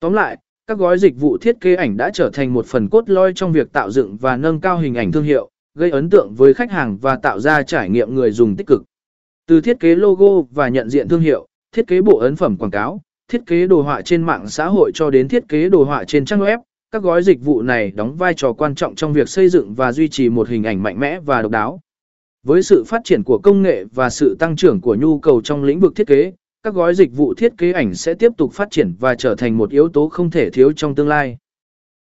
Tóm lại, các gói dịch vụ thiết kế ảnh đã trở thành một phần cốt lõi trong việc tạo dựng và nâng cao hình ảnh thương hiệu, gây ấn tượng với khách hàng và tạo ra trải nghiệm người dùng tích cực. Từ thiết kế logo và nhận diện thương hiệu, thiết kế bộ ấn phẩm quảng cáo, thiết kế đồ họa trên mạng xã hội cho đến thiết kế đồ họa trên trang web, các gói dịch vụ này đóng vai trò quan trọng trong việc xây dựng và duy trì một hình ảnh mạnh mẽ và độc đáo. Với sự phát triển của công nghệ và sự tăng trưởng của nhu cầu trong lĩnh vực thiết kế, các gói dịch vụ thiết kế ảnh sẽ tiếp tục phát triển và trở thành một yếu tố không thể thiếu trong tương lai.